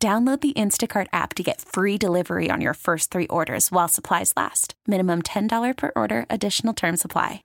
Download the Instacart app to get free delivery on your first three orders while supplies last. Minimum $10 per order, additional term supply.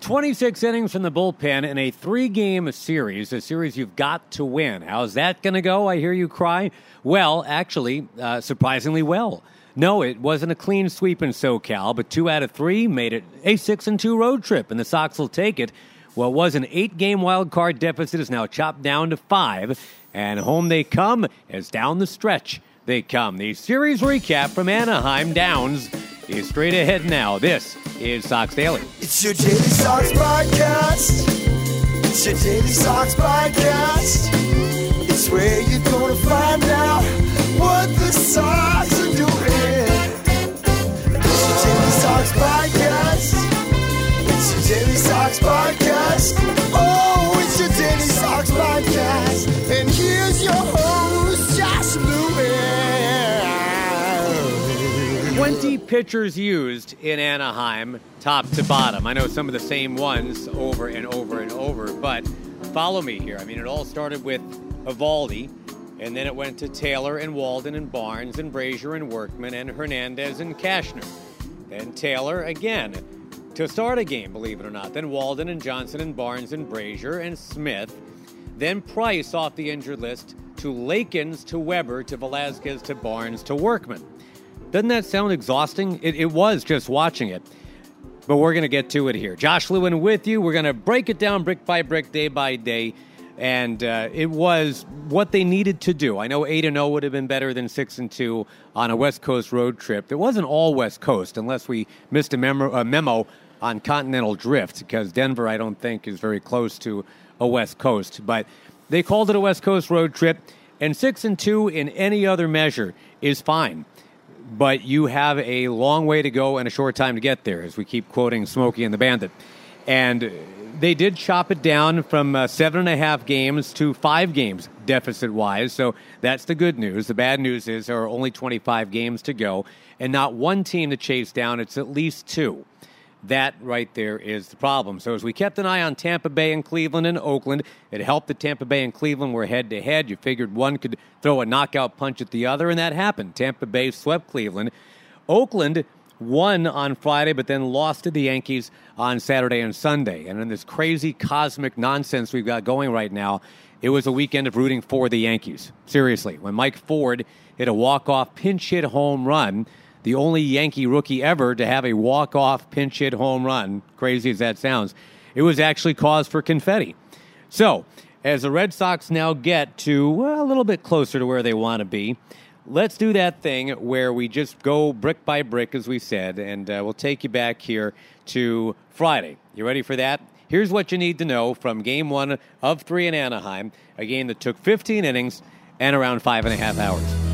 26 innings from the bullpen in a three game series, a series you've got to win. How's that going to go? I hear you cry. Well, actually, uh, surprisingly well. No, it wasn't a clean sweep in SoCal, but two out of three made it a six and two road trip, and the Sox will take it. What was an eight game wild card deficit is now chopped down to five and home they come as down the stretch they come. The series recap from Anaheim Downs is straight ahead now. This is Sox Daily. It's your Daily Sox podcast. It's your Daily Sox podcast. It's where you're going to find out what the Sox are doing. It's your Daily Sox podcast. It's your Daily Sox podcast. Pitchers used in Anaheim, top to bottom. I know some of the same ones over and over and over, but follow me here. I mean, it all started with Eovaldi, and then it went to Taylor and Walden and Barnes and Brazier and Workman and Hernandez and Cashner. Then Taylor again to start a game, believe it or not. Then Walden and Johnson and Barnes and Brazier and Smith. Then Price off the injured list to Lakins to Weber to Velazquez to Barnes to Workman. Doesn't that sound exhausting? It, it was just watching it. But we're going to get to it here. Josh Lewin with you. We're going to break it down brick by brick, day by day. And uh, it was what they needed to do. I know 8 and 0 would have been better than 6 and 2 on a West Coast road trip. It wasn't all West Coast, unless we missed a memo, a memo on continental drift, because Denver, I don't think, is very close to a West Coast. But they called it a West Coast road trip, and 6 and 2 in any other measure is fine but you have a long way to go and a short time to get there, as we keep quoting Smokey and the Bandit. And they did chop it down from uh, seven and a half games to five games deficit wise. So that's the good news. The bad news is there are only 25 games to go, and not one team to chase down. It's at least two. That right there is the problem. So as we kept an eye on Tampa Bay and Cleveland and Oakland, it helped that Tampa Bay and Cleveland were head to head. You figured one could throw a knockout punch at the other, and that happened. Tampa Bay swept Cleveland. Oakland won on Friday, but then lost to the Yankees on Saturday and Sunday. And in this crazy cosmic nonsense we've got going right now, it was a weekend of rooting for the Yankees. Seriously, when Mike Ford hit a walk-off pinch hit home run the only Yankee rookie ever to have a walk-off pinch hit home run, crazy as that sounds, it was actually cause for confetti. So, as the Red Sox now get to well, a little bit closer to where they want to be, let's do that thing where we just go brick by brick, as we said, and uh, we'll take you back here to Friday. You ready for that? Here's what you need to know from game one of three in Anaheim, a game that took 15 innings and around five and a half hours.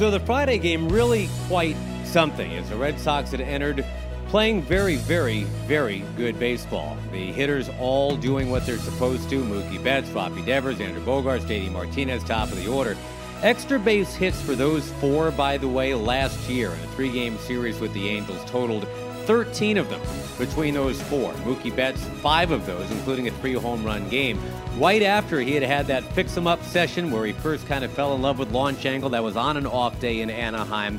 So the Friday game really quite something as the Red Sox had entered playing very, very, very good baseball. The hitters all doing what they're supposed to. Mookie Betts, Rafi Devers, Andrew Bogaerts, J.D. Martinez, top of the order. Extra base hits for those four, by the way, last year in a three-game series with the Angels totaled 13 of them between those four. Mookie Betts, five of those, including a three home run game. Right after he had had that fix em up session where he first kind of fell in love with launch angle that was on an off day in Anaheim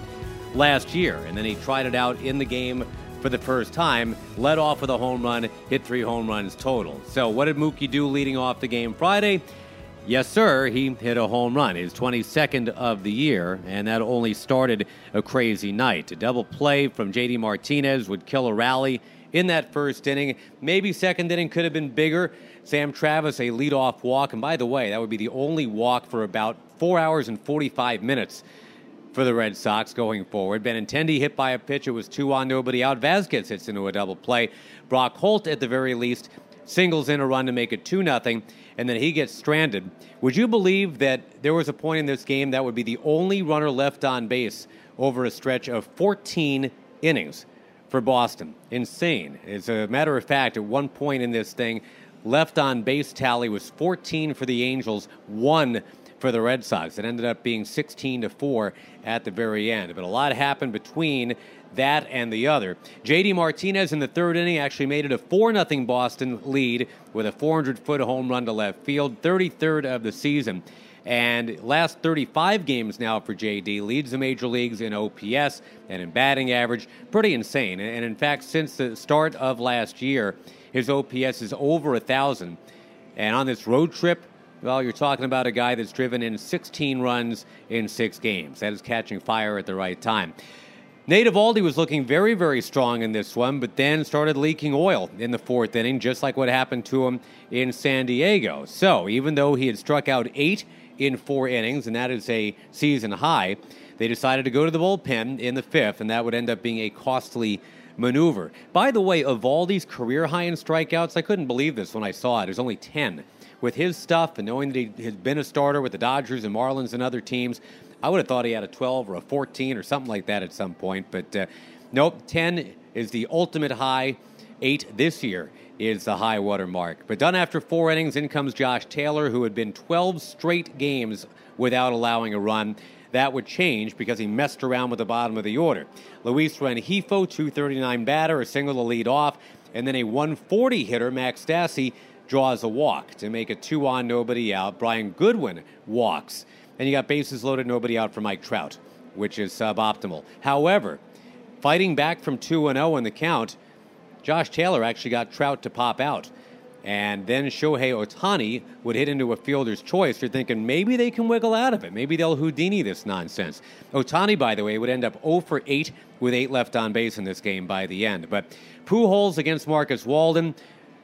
last year. And then he tried it out in the game for the first time, led off with a home run, hit three home runs total. So, what did Mookie do leading off the game Friday? Yes, sir, he hit a home run, his 22nd of the year, and that only started a crazy night. A double play from JD Martinez would kill a rally in that first inning. Maybe second inning could have been bigger. Sam Travis, a leadoff walk, and by the way, that would be the only walk for about four hours and 45 minutes for the Red Sox going forward. Benintendi hit by a pitch. It was two on, nobody out. Vázquez hits into a double play. Brock Holt, at the very least, singles in a run to make it 2 0, and then he gets stranded. Would you believe that there was a point in this game that would be the only runner left on base over a stretch of 14 innings for Boston? Insane. As a matter of fact, at one point in this thing, left on base tally was 14 for the Angels, 1 for the Red Sox. It ended up being 16 to 4 at the very end. But a lot happened between that and the other. JD Martinez in the third inning actually made it a 4 0 Boston lead with a 400 foot home run to left field, 33rd of the season. And last 35 games now for JD leads the major leagues in OPS and in batting average. Pretty insane. And in fact, since the start of last year, his OPS is over a thousand. And on this road trip, well, you're talking about a guy that's driven in 16 runs in six games. That is catching fire at the right time. Nate Eovaldi was looking very, very strong in this one, but then started leaking oil in the fourth inning, just like what happened to him in San Diego. So, even though he had struck out eight in four innings, and that is a season high, they decided to go to the bullpen in the fifth, and that would end up being a costly maneuver. By the way, Eovaldi's career high in strikeouts, I couldn't believe this when I saw it. Was only 10. With his stuff and knowing that he has been a starter with the Dodgers and Marlins and other teams, I would have thought he had a 12 or a 14 or something like that at some point. But uh, nope, 10 is the ultimate high. Eight this year is the high water mark. But done after four innings, in comes Josh Taylor, who had been 12 straight games without allowing a run. That would change because he messed around with the bottom of the order. Luis Rengifo, 239 batter, a single to lead off, and then a 140 hitter, Max Stassi, draws a walk to make it two on, nobody out. Brian Goodwin walks. And you got bases loaded, nobody out for Mike Trout, which is suboptimal. However, fighting back from 2 0 in the count, Josh Taylor actually got Trout to pop out. And then Shohei Ohtani would hit into a fielder's choice. You're thinking maybe they can wiggle out of it. Maybe they'll Houdini this nonsense. Ohtani, by the way, would end up 0 for 8 with 8 left on base in this game by the end. But Pujols against Marcus Walden.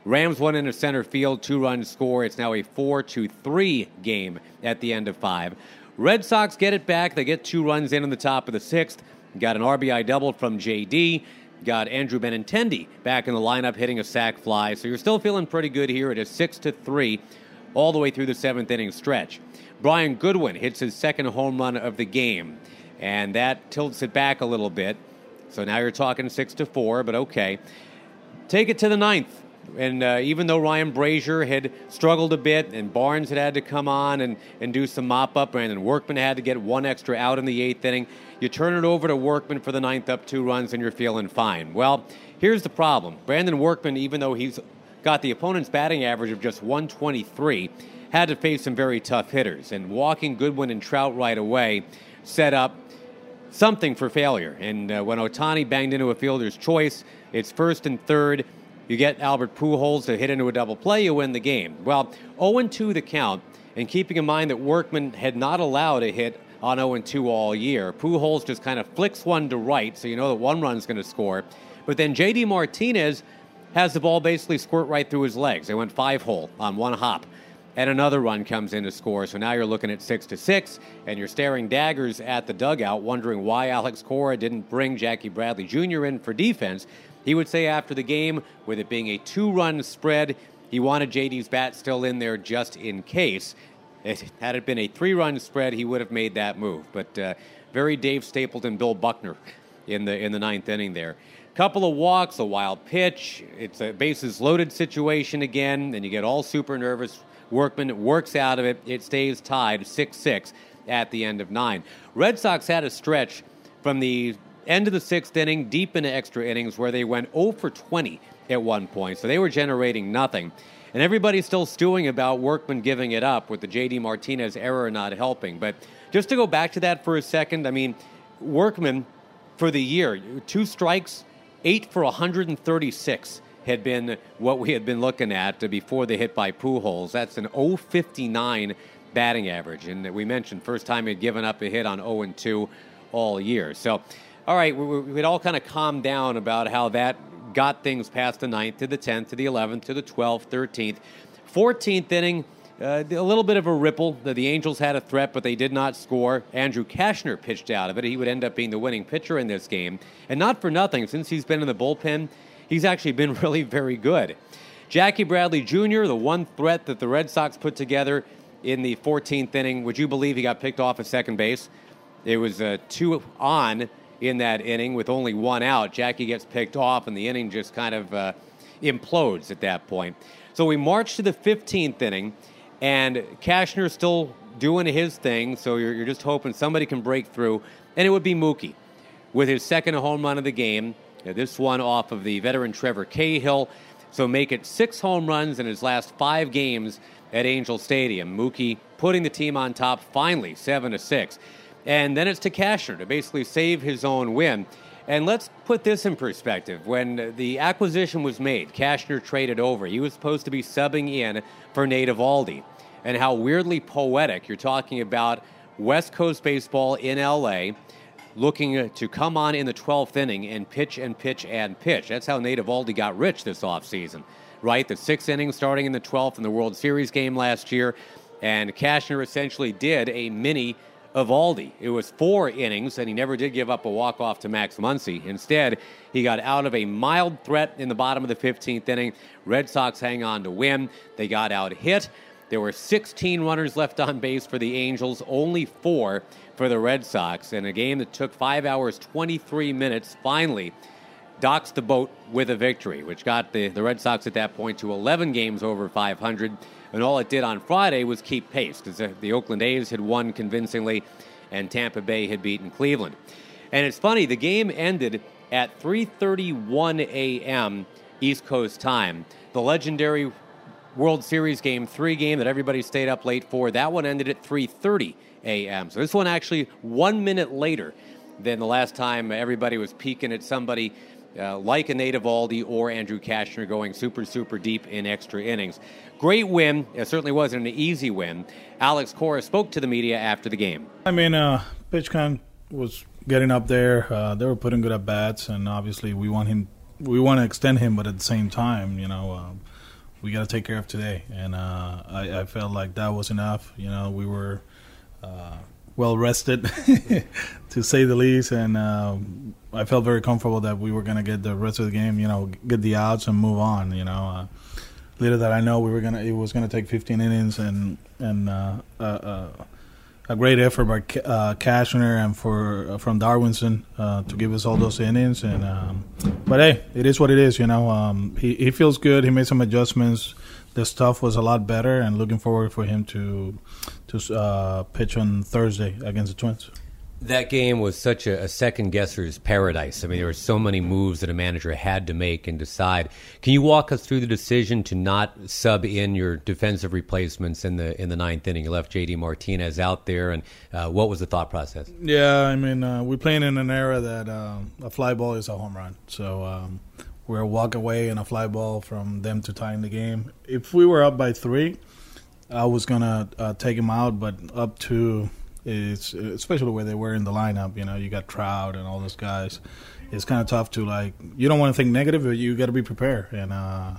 Rams one into center field, two runs score. It's now a 4 to 3 game at the end of five. Red Sox get it back. They get two runs in in the top of the sixth. Got an RBI double from JD. Got Andrew Benintendi back in the lineup hitting a sac fly. So you're still feeling pretty good here. It is 6 to 3 all the way through the seventh inning stretch. Brian Goodwin hits his second home run of the game, and that tilts it back a little bit. So now you're talking 6 to 4, but okay. Take it to the ninth. And uh, even though Ryan Brazier had struggled a bit and Barnes had had to come on and, and do some mop up, Brandon Workman had to get one extra out in the eighth inning, you turn it over to Workman for the ninth up two runs and you're feeling fine. Well, here's the problem Brandon Workman, even though he's got the opponent's batting average of just 123, had to face some very tough hitters. And walking Goodwin and Trout right away set up something for failure. And uh, when Ohtani banged into a fielder's choice, it's first and third. You get Albert Pujols to hit into a double play, you win the game. Well, 0 2 the count, and keeping in mind that Workman had not allowed a hit on 0 2 all year, Pujols just kind of flicks one to right, so you know that one run's going to score. But then JD Martinez has the ball basically squirt right through his legs. They went five hole on one hop. And another run comes in to score. So now you're looking at six to six, and you're staring daggers at the dugout, wondering why Alex Cora didn't bring Jackie Bradley Jr. in for defense. He would say after the game, with it being a two run spread, he wanted JD's bat still in there just in case. It, had it been a three run spread, he would have made that move. But uh, very Dave Stapleton, Bill Buckner in the, in the ninth inning there. Couple of walks, a wild pitch. It's a bases loaded situation again, and you get all super nervous. Workman works out of it. It stays tied 6 6 at the end of nine. Red Sox had a stretch from the end of the sixth inning, deep into extra innings, where they went 0 for 20 at one point. So they were generating nothing. And everybody's still stewing about Workman giving it up with the J.D. Martinez error not helping. But just to go back to that for a second, I mean, Workman for the year, two strikes, eight for 136 had been what we had been looking at before the hit by Pujols. That's an 059 batting average. And we mentioned first time he'd given up a hit on 0 2 all year. So all right, we, we'd all kind of calmed down about how that got things past the 9th to the 10th to the 11th to the 12th, 13th. 14th inning, uh, a little bit of a ripple. The, the Angels had a threat, but they did not score. Andrew Cashner pitched out of it. He would end up being the winning pitcher in this game. And not for nothing, since he's been in the bullpen, he's actually been really very good. Jackie Bradley Jr., the one threat that the Red Sox put together in the 14th inning, would you believe he got picked off at second base? It was uh, two on in that inning with only one out. Jackie gets picked off, and the inning just kind of uh, implodes at that point. So we march to the 15th inning, and Cashner's still doing his thing. So you're, you're just hoping somebody can break through, and it would be Mookie with his second home run of the game. This one off of the veteran Trevor Cahill. So make it six home runs in his last five games at Angel Stadium. Mookie putting the team on top finally, seven to six. And then it's to Cashner to basically save his own win. And let's put this in perspective. When the acquisition was made, Cashner traded over. He was supposed to be subbing in for Nate Eovaldi. And how weirdly poetic you're talking about West Coast baseball in LA looking to come on in the 12th inning and pitch and pitch and pitch. That's how Nate Eovaldi got rich this offseason, right? The sixth inning starting in the 12th in the World Series game last year. And Cashner essentially did a mini Eovaldi. It was four innings, and he never did give up a walk-off to Max Muncy. Instead, he got out of a mild threat in the bottom of the 15th inning. Red Sox hang on to win. They got out hit. There were 16 runners left on base for the Angels, only four for the Red Sox. In a game that took five hours, 23 minutes, finally docks the boat with a victory, which got the, the Red Sox at that point to 11 games over 500. And all it did on Friday was keep pace because the, the Oakland A's had won convincingly and Tampa Bay had beaten Cleveland. And it's funny, the game ended at 3:31 a.m. East Coast time. The legendary World Series game 3 game that everybody stayed up late for, that one ended at 3:30 a.m. So this one actually 1 minute later than the last time everybody was peeking at somebody uh, like a Nate Eovaldi or Andrew Cashner going super, super deep in extra innings. Great win. It certainly wasn't an easy win. Alex Cora spoke to the media after the game. I mean, uh, PitchCon was getting up there. Uh, they were putting good at bats, and obviously we want him. We want to extend him, but at the same time, you know, uh, we got to take care of today. And uh, I, I, felt like that was enough. You know, we were uh, well rested, to say the least, and uh, I felt very comfortable that we were going to get the rest of the game. You know, get the outs and move on. You know uh, little that I know, we were gonna it was gonna take 15 innings and and uh, uh, uh, a great effort by uh, Cashner and for uh, from Darwinzon to give us all those innings. And um, but hey, it is what it is. You know, um, he he feels good. He made some adjustments. The stuff was a lot better, and looking forward for him to to uh, pitch on Thursday against the Twins. That game was such a, a, second guesser's paradise. I mean, there were so many moves that a manager had to make and decide. Can you walk us through the decision to not sub in your defensive replacements in the in the ninth inning? You left J.D. Martinez out there, and uh, what was the thought process? Yeah, I mean, uh, we're playing in an era that um, a fly ball is a home run, so um, we're a walk away and a fly ball from them to tying the game. If we were up by three, I was gonna uh, take him out, but up to it's especially where they were in the lineup. You know, you got Trout and all those guys. It's kind of tough to like. You don't want to think negative, but you got to be prepared. And uh,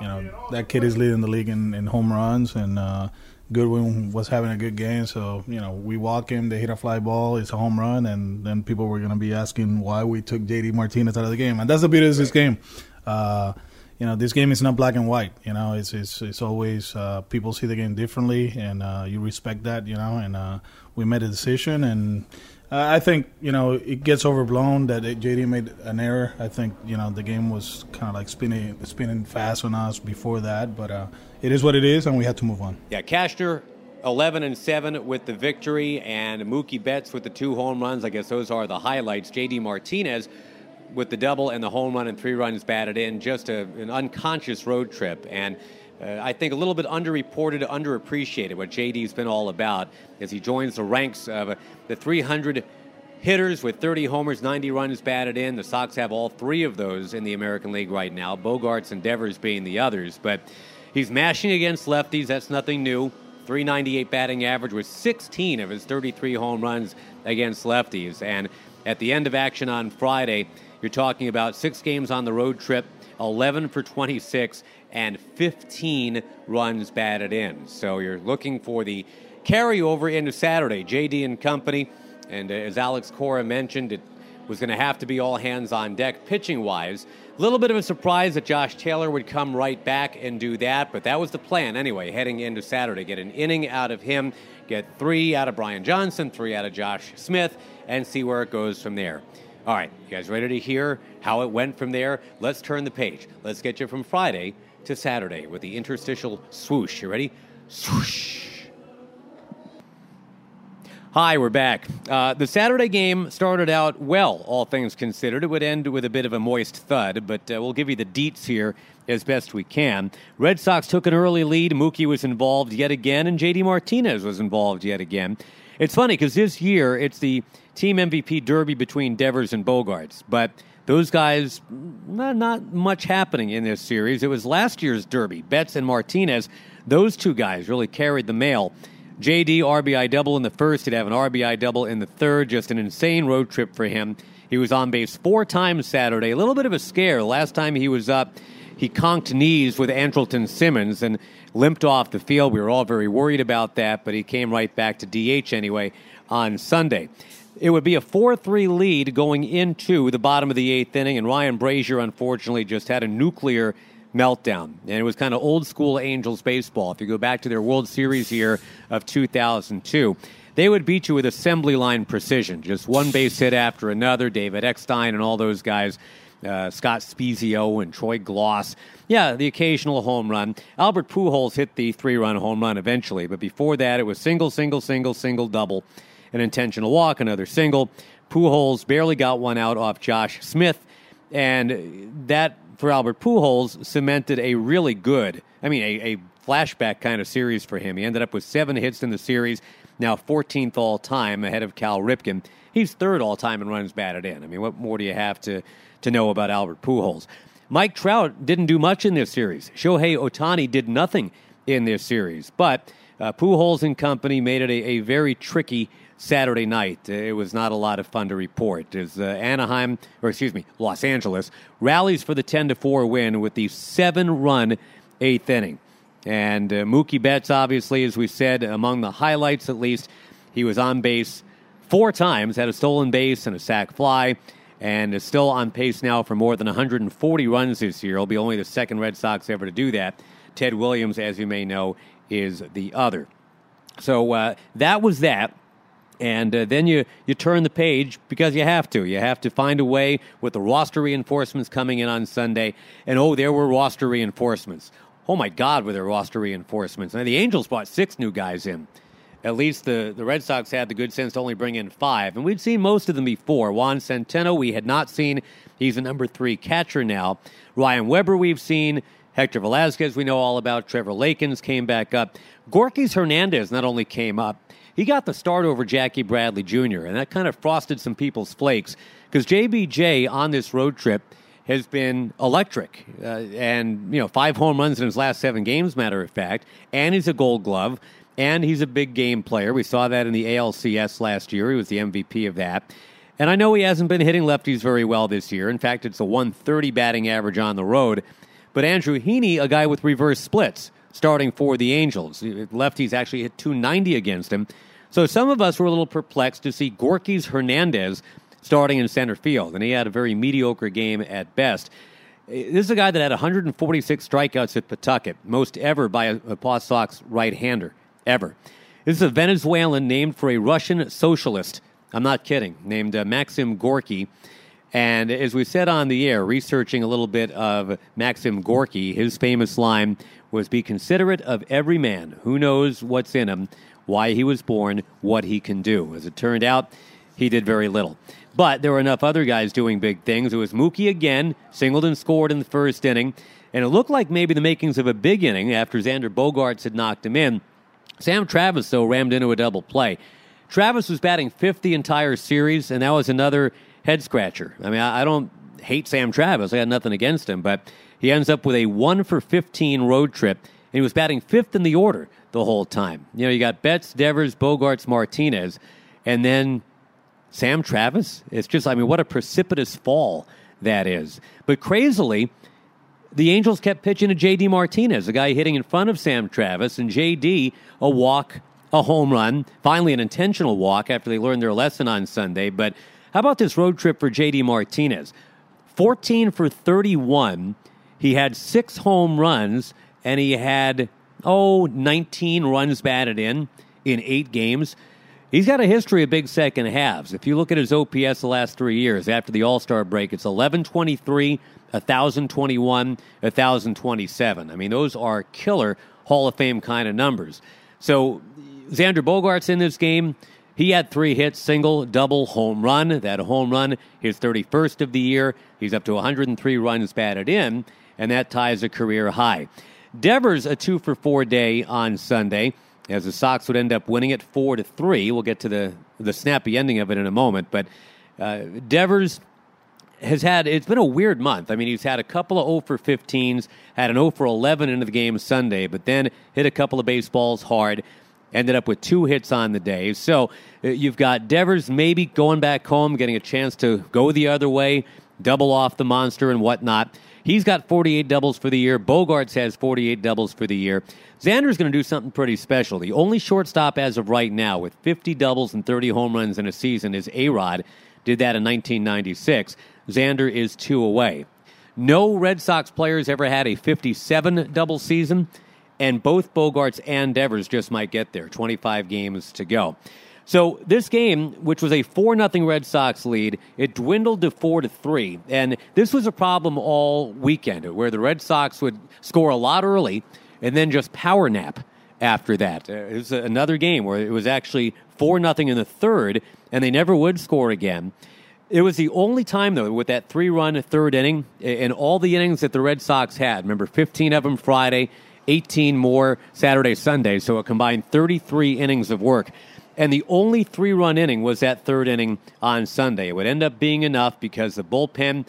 you know that kid is leading the league in, in home runs, and uh, Goodwin was having a good game. So you know, we walk him, they hit a fly ball, it's a home run, and then people were going to be asking why we took JD Martinez out of the game, and that's the beauty of this game. Uh, you know, this game is not black and white. You know, it's it's it's always uh, people see the game differently, and uh, you respect that. You know, and uh, we made a decision, and uh, I think you know it gets overblown that JD made an error. I think you know the game was kind of like spinning spinning fast on us before that, but uh, it is what it is, and we had to move on. Yeah, Cashner 11 and 7 with the victory, and Mookie Betts with the two home runs. I guess those are the highlights. JD Martinez with the double and the home run and three runs batted in, just a, an unconscious road trip. And uh, I think a little bit underreported, underappreciated what JD's been all about as he joins the ranks of uh, the 300 hitters with 30 homers, 90 runs batted in. The Sox have all three of those in the American League right now, Bogaerts and Devers being the others. But he's mashing against lefties, that's nothing new. 398 batting average with 16 of his 33 home runs against lefties. And at the end of action on Friday, you're talking about six games on the road trip, 11 for 26, and 15 runs batted in. So you're looking for the carryover into Saturday. JD and company, and uh, as Alex Cora mentioned, it was going to have to be all hands on deck pitching wise. A little bit of a surprise that Josh Taylor would come right back and do that, but that was the plan anyway, heading into Saturday. Get an inning out of him, get three out of Brian Johnson, three out of Josh Smith, and see where it goes from there. All right, you guys ready to hear how it went from there? Let's turn the page. Let's get you from Friday to Saturday with the interstitial swoosh. You ready? Swoosh. Hi, we're back. Uh, the Saturday game started out well, all things considered. It would end with a bit of a moist thud, but uh, we'll give you the deets here as best we can. Red Sox took an early lead. Mookie was involved yet again, and JD Martinez was involved yet again. It's funny because this year it's the team MVP derby between Devers and Bogaerts, but those guys, not much happening in this series. It was last year's derby. Betts and Martinez, those two guys really carried the mail. JD RBI double in the first. He'd have an RBI double in the third. Just an insane road trip for him. He was on base four times Saturday. A little bit of a scare. Last time he was up, he conked knees with Andrelton Simmons and limped off the field. We were all very worried about that, but he came right back to DH anyway on Sunday. It would be a 4 3 lead going into the bottom of the eighth inning, and Ryan Brazier, unfortunately, just had a nuclear meltdown. And it was kind of old school Angels baseball. If you go back to their World Series year of 2002, they would beat you with assembly line precision, just one base hit after another. David Eckstein and all those guys, uh, Scott Spiezio and Troy Glaus. Yeah, the occasional home run. Albert Pujols hit the three run home run eventually, but before that, it was single, single, single, single, double, an intentional walk, another single. Pujols barely got one out off Josh Smith, and that for Albert Pujols cemented a really good, I mean, a, a flashback kind of series for him. He ended up with seven hits in the series, now 14th all time ahead of Cal Ripken. He's third all time in runs batted in. I mean, what more do you have to, to know about Albert Pujols? Mike Trout didn't do much in this series. Shohei Ohtani did nothing in this series. But uh, Pujols and company made it a, a very tricky Saturday night. It was not a lot of fun to report. As uh, Anaheim, or excuse me, Los Angeles, rallies for the 10 to 4 win with the seven run eighth inning. And uh, Mookie Betts, obviously, as we said, among the highlights at least, he was on base four times, had a stolen base and a sac fly, and is still on pace now for more than 140 runs this year. He'll be only the second Red Sox ever to do that. Ted Williams, as you may know, is the other. So uh, that was that and uh, then you, you turn the page because you have to. You have to find a way with the roster reinforcements coming in on Sunday. And oh, there were roster reinforcements. Oh my God, were there roster reinforcements? Now, the Angels brought six new guys in. At least the, the Red Sox had the good sense to only bring in five. And we'd seen most of them before. Juan Centeno, we had not seen. He's a number three catcher now. Ryan Weber, we've seen. Hector Velazquez, we know all about. Trevor Lakins came back up. Gorkys Hernandez not only came up, he got the start over Jackie Bradley Jr., and that kind of frosted some people's flakes because JBJ on this road trip has been electric. Uh, and, you know, five home runs in his last seven games, matter of fact. And he's a gold glove. And he's a big game player. We saw that in the ALCS last year. He was the MVP of that. And I know he hasn't been hitting lefties very well this year. In fact, it's a 130 batting average on the road. But Andrew Heaney, a guy with reverse splits, starting for the Angels. Lefties actually hit 290 against him. So some of us were a little perplexed to see Gorkys Hernandez starting in center field, and he had a very mediocre game at best. Eh, this is a guy that had 146 strikeouts at Pawtucket, most ever by a, a Paw Sox right-hander, ever. This is a Venezuelan named for a Russian socialist. I'm not kidding, named uh, Maxim Gorky. And as we said on the air, researching a little bit of Maxim Gorky, his famous line was Be considerate of every man who knows what's in him, why he was born, what he can do. As it turned out, he did very little. But there were enough other guys doing big things. It was Mookie again, singled and scored in the first inning. And it looked like maybe the makings of a big inning after Xander Bogaerts had knocked him in. Sam Travis, though, rammed into a double play. Travis was batting fifth the entire series, and that was another head scratcher. I mean, I, I don't hate Sam Travis. I got nothing against him, but he ends up with a one for 15 road trip, and he was batting fifth in the order the whole time. You know, you got Betts, Devers, Bogaerts, Martinez, and then Sam Travis. It's just, I mean, what a precipitous fall that is. But crazily, the Angels kept pitching to J.D. Martinez, a guy hitting in front of Sam Travis, and J.D. a walk, a home run, finally an intentional walk after they learned their lesson on Sunday. But How about this road trip for JD Martinez? 14 for 31. He had six home runs, and he had, oh, 19 runs batted in in eight games. He's got a history of big second halves. If you look at his OPS the last three years after the All Star break, it's 1123, 1021, 1027. I mean, those are killer Hall of Fame kind of numbers. So, Xander Bogaerts in this game, he had three hits, single, double, home run. That home run, his 31st of the year. He's up to 103 runs batted in, and that ties a career high. Devers, a two for four day on Sunday as the Sox would end up winning it four to three. We'll get to the the snappy ending of it in a moment, but uh, Devers has had it's been a weird month. I mean, he's had a couple of 0 for 15s, had an 0 for 11 into the game Sunday, but then hit a couple of baseballs hard. Ended up with two hits on the day. So uh, you've got Devers maybe going back home, getting a chance to go the other way, double off the monster and whatnot. He's got 48 doubles for the year. Bogaerts has 48 doubles for the year. Xander's going to do something pretty special. The only shortstop as of right now with 50 doubles and 30 home runs in a season is A Rod. Did that in 1996. Xander is two away. No Red Sox players ever had a 57 double season, and both Bogaerts and Devers just might get there. 25 games to go. So this game, which was a four nothing Red Sox lead, it dwindled to four to three, and this was a problem all weekend, where the Red Sox would score a lot early and then just power nap after that. Uh, it was another game where it was actually four nothing in the third, and they never would score again. It was the only time, though, with that three run third inning and all the innings that the Red Sox had. Remember, 15 of them Friday, 18 more Saturday, Sunday, so a combined 33 innings of work. And the only three run inning was that third inning on Sunday. It would end up being enough because the bullpen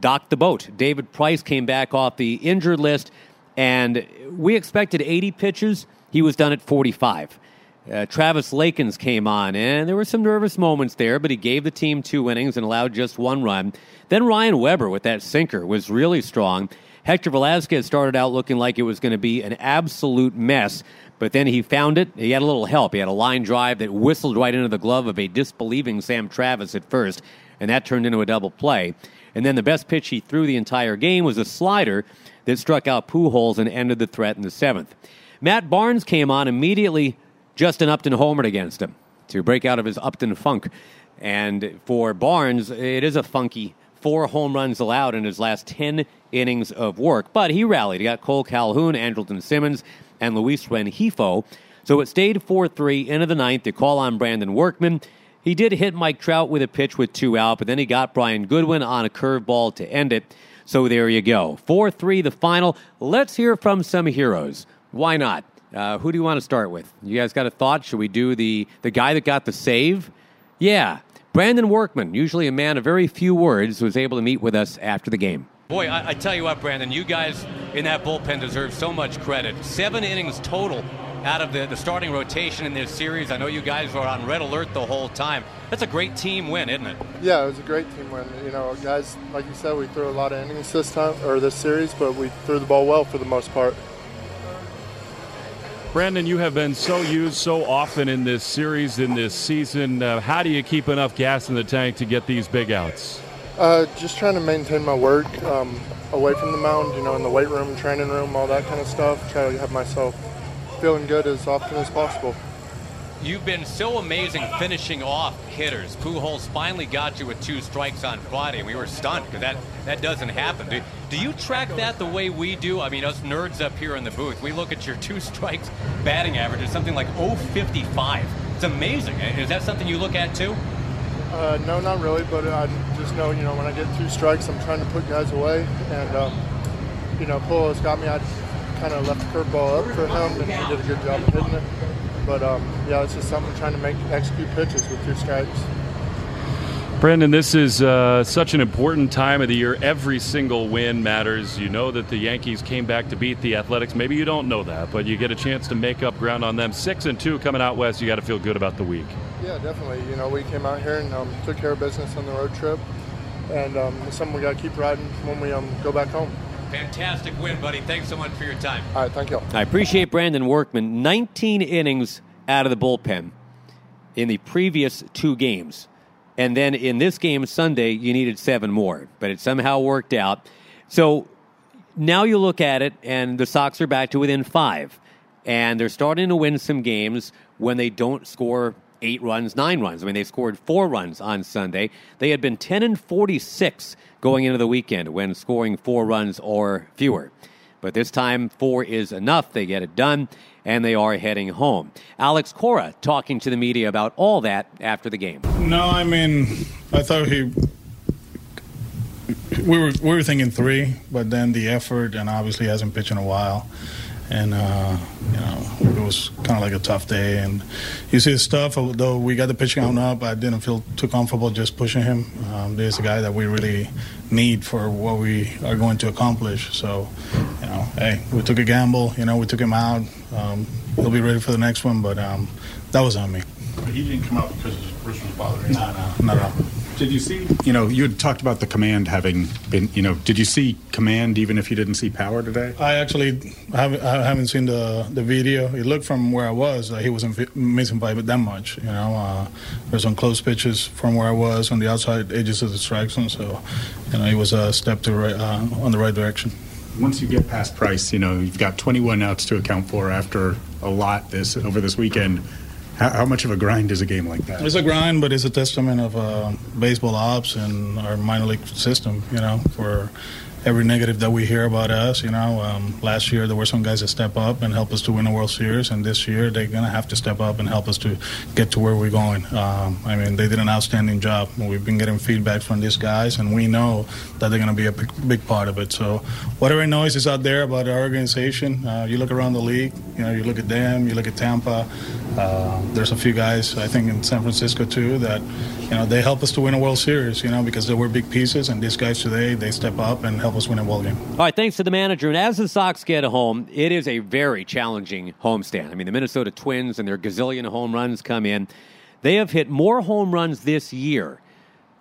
docked the boat. David Price came back off the injured list, and we expected 80 pitches. He was done at 45. Uh, Travis Lakins came on, and there were some nervous moments there, but he gave the team two innings and allowed just one run. Then Ryan Weber with that sinker was really strong. Hector Velazquez started out looking like it was going to be an absolute mess, but then he found it. He had a little help. He had a line drive that whistled right into the glove of a disbelieving Sam Travis at first, and that turned into a double play. And then the best pitch he threw the entire game was a slider that struck out Pujols and ended the threat in the seventh. Matt Barnes came on immediately Justin Upton homered against him to break out of his Upton funk. And for Barnes, it is a funky four home runs allowed in his last 10 innings of work. But he rallied. He got Cole Calhoun, Andrelton Simmons, and Luis Rengifo. So it stayed 4 3 into the ninth. They call on Brandon Workman. He did hit Mike Trout with a pitch with two out, but then he got Brian Goodwin on a curveball to end it. So there you go. 4 3 the final. Let's hear from some heroes. Why not? Uh, who do you want to start with? You guys got a thought? Should we do the the guy that got the save? Yeah, Brandon Workman, usually a man of very few words, was able to meet with us after the game. Boy, I, I tell you what, Brandon, you guys in that bullpen deserve so much credit. Seven innings total out of the, the starting rotation in this series. I know you guys were on red alert the whole time. That's a great team win, isn't it? Yeah, it was a great team win. You know, guys, like you said, we threw a lot of innings this time or this series, but we threw the ball well for the most part. Brandon, you have been so used so often in this series, in this season. Uh, how do you keep enough gas in the tank to get these big outs? Uh, just trying to maintain my work um, away from the mound, you know, in the weight room, training room, all that kind of stuff. Try to have myself feeling good as often as possible. You've been so amazing finishing off hitters. Pujols finally got you with two strikes on Friday, and we were stunned because that, that doesn't happen. Do, do you track that the way we do? I mean, us nerds up here in the booth, we look at your two strikes batting average is something like 055. It's amazing. Is that something you look at too? Uh, no, not really, but I just know, you know, when I get two strikes, I'm trying to put guys away. And, um, you know, Pujols got me. I kind of left the curveball up for him, and he did a good job of hitting it. But um, yeah, it's just something trying to make execute pitches with your strikes. Brandon, this is uh, such an important time of the year. Every single win matters. You know that the Yankees came back to beat the Athletics. Maybe you don't know that, but you get a chance to make up ground on them. Six and two coming out west. You got to feel good about the week. Yeah, definitely. You know, we came out here and um, took care of business on the road trip, and um, it's something we got to keep riding when we um, go back home. Fantastic win, buddy. Thanks so much for your time. All right, thank you. I appreciate Brandon Workman. 19 innings out of the bullpen in the previous two games. And then in this game Sunday, you needed seven more, but it somehow worked out. So now you look at it, and the Sox are back to within five. And they're starting to win some games when they don't score eight runs, nine runs. I mean, they scored four runs on Sunday. They had been 10 and 46 going into the weekend when scoring four runs or fewer. But this time, four is enough. They get it done, and they are heading home. Alex Cora talking to the media about all that after the game. No, I mean, I thought he. We were we were thinking three, but then the effort, and obviously hasn't pitched in a while, and uh, you know it was kind of like a tough day. And you see the stuff. Though we got the pitch count up, I didn't feel too comfortable just pushing him. Um, there's a guy that we really need for what we are going to accomplish. So, you know, hey, we took a gamble. You know, we took him out. Um, he'll be ready for the next one, but um, that was on me. But he didn't come out because his wrist was bothering him. No, no, not at all. Did you see? You know, you had talked about the command having been. You know, did you see command even if you didn't see power today? I actually haven't, I haven't seen the the video. It looked from where I was like he wasn't missing by that much. You know, uh, there's some close pitches from where I was on the outside edges of the strike zone. So, you know, he was a step to right, uh, on the right direction. Once you get past Price, you know you've got 21 outs to account for after a lot this over this weekend. How, how much of a grind is a game like that? It's a grind, but it's a testament of uh, baseball ops and our minor league system. You know, for every negative that we hear about us. You know, um, last year there were some guys that step up and help us to win the World Series, and this year they're gonna have to step up and help us to get to where we're going. Um, I mean, they did an outstanding job. We've been getting feedback from these guys, and we know that they're gonna be a big, big part of it. So, whatever noise is out there about our organization, uh, you look around the league. You know, you look at them, you look at Tampa. Uh, there's a few guys, I think, in San Francisco too, that you know they help us to win a World Series. You know, because they were big pieces, and these guys today they step up and help us win a ball game. All right, thanks to the manager. And as the Sox get home, it is a very challenging homestand. I mean, the Minnesota Twins and their gazillion home runs come in. They have hit more home runs this year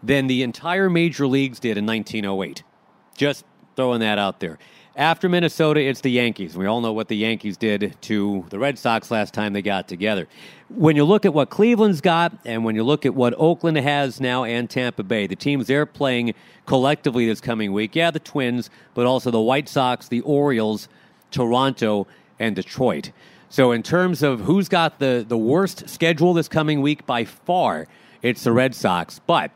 than the entire major leagues did in 1908. Just throwing that out there. After Minnesota, it's the Yankees. We all know what the Yankees did to the Red Sox last time they got together. When you look at what Cleveland's got, and when you look at what Oakland has now and Tampa Bay, the teams they're playing collectively this coming week, yeah, the Twins, but also the White Sox, the Orioles, Toronto, and Detroit. So, in terms of who's got the, the worst schedule this coming week, by far, it's the Red Sox. But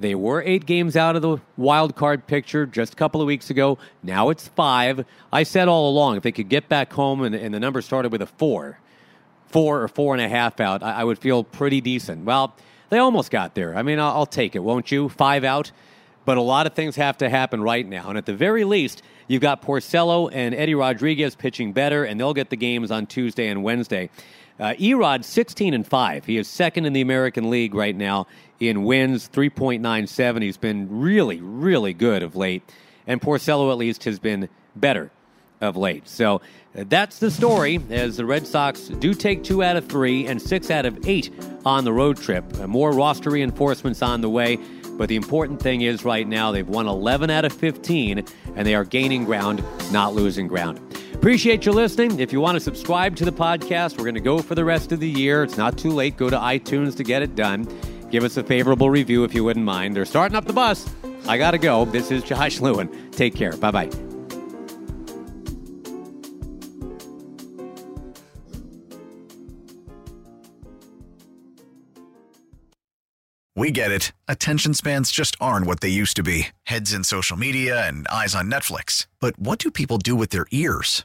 they were eight games out of the wild card picture just a couple of weeks ago. Now it's five. I said all along if they could get back home and, and the number started with a four, four or four and a half out, I, I would feel pretty decent. Well, they almost got there. I mean, I'll, I'll take it, won't you? Five out. But a lot of things have to happen right now. And at the very least, you've got Porcello and Eddie Rodriguez pitching better, and they'll get the games on Tuesday and Wednesday. Uh, Erod 16 and 5. He is second in the American League right now in wins, 3.97. He's been really, really good of late. And Porcello, at least, has been better of late. So uh, that's the story as the Red Sox do take two out of three and six out of eight on the road trip. Uh, more roster reinforcements on the way. But the important thing is right now they've won 11 out of 15 and they are gaining ground, not losing ground. Appreciate you listening. If you want to subscribe to the podcast, we're going to go for the rest of the year. It's not too late. Go to iTunes to get it done. Give us a favorable review if you wouldn't mind. They're starting up the bus. I got to go. This is Josh Lewin. Take care. Bye bye. We get it. Attention spans just aren't what they used to be heads in social media and eyes on Netflix. But what do people do with their ears?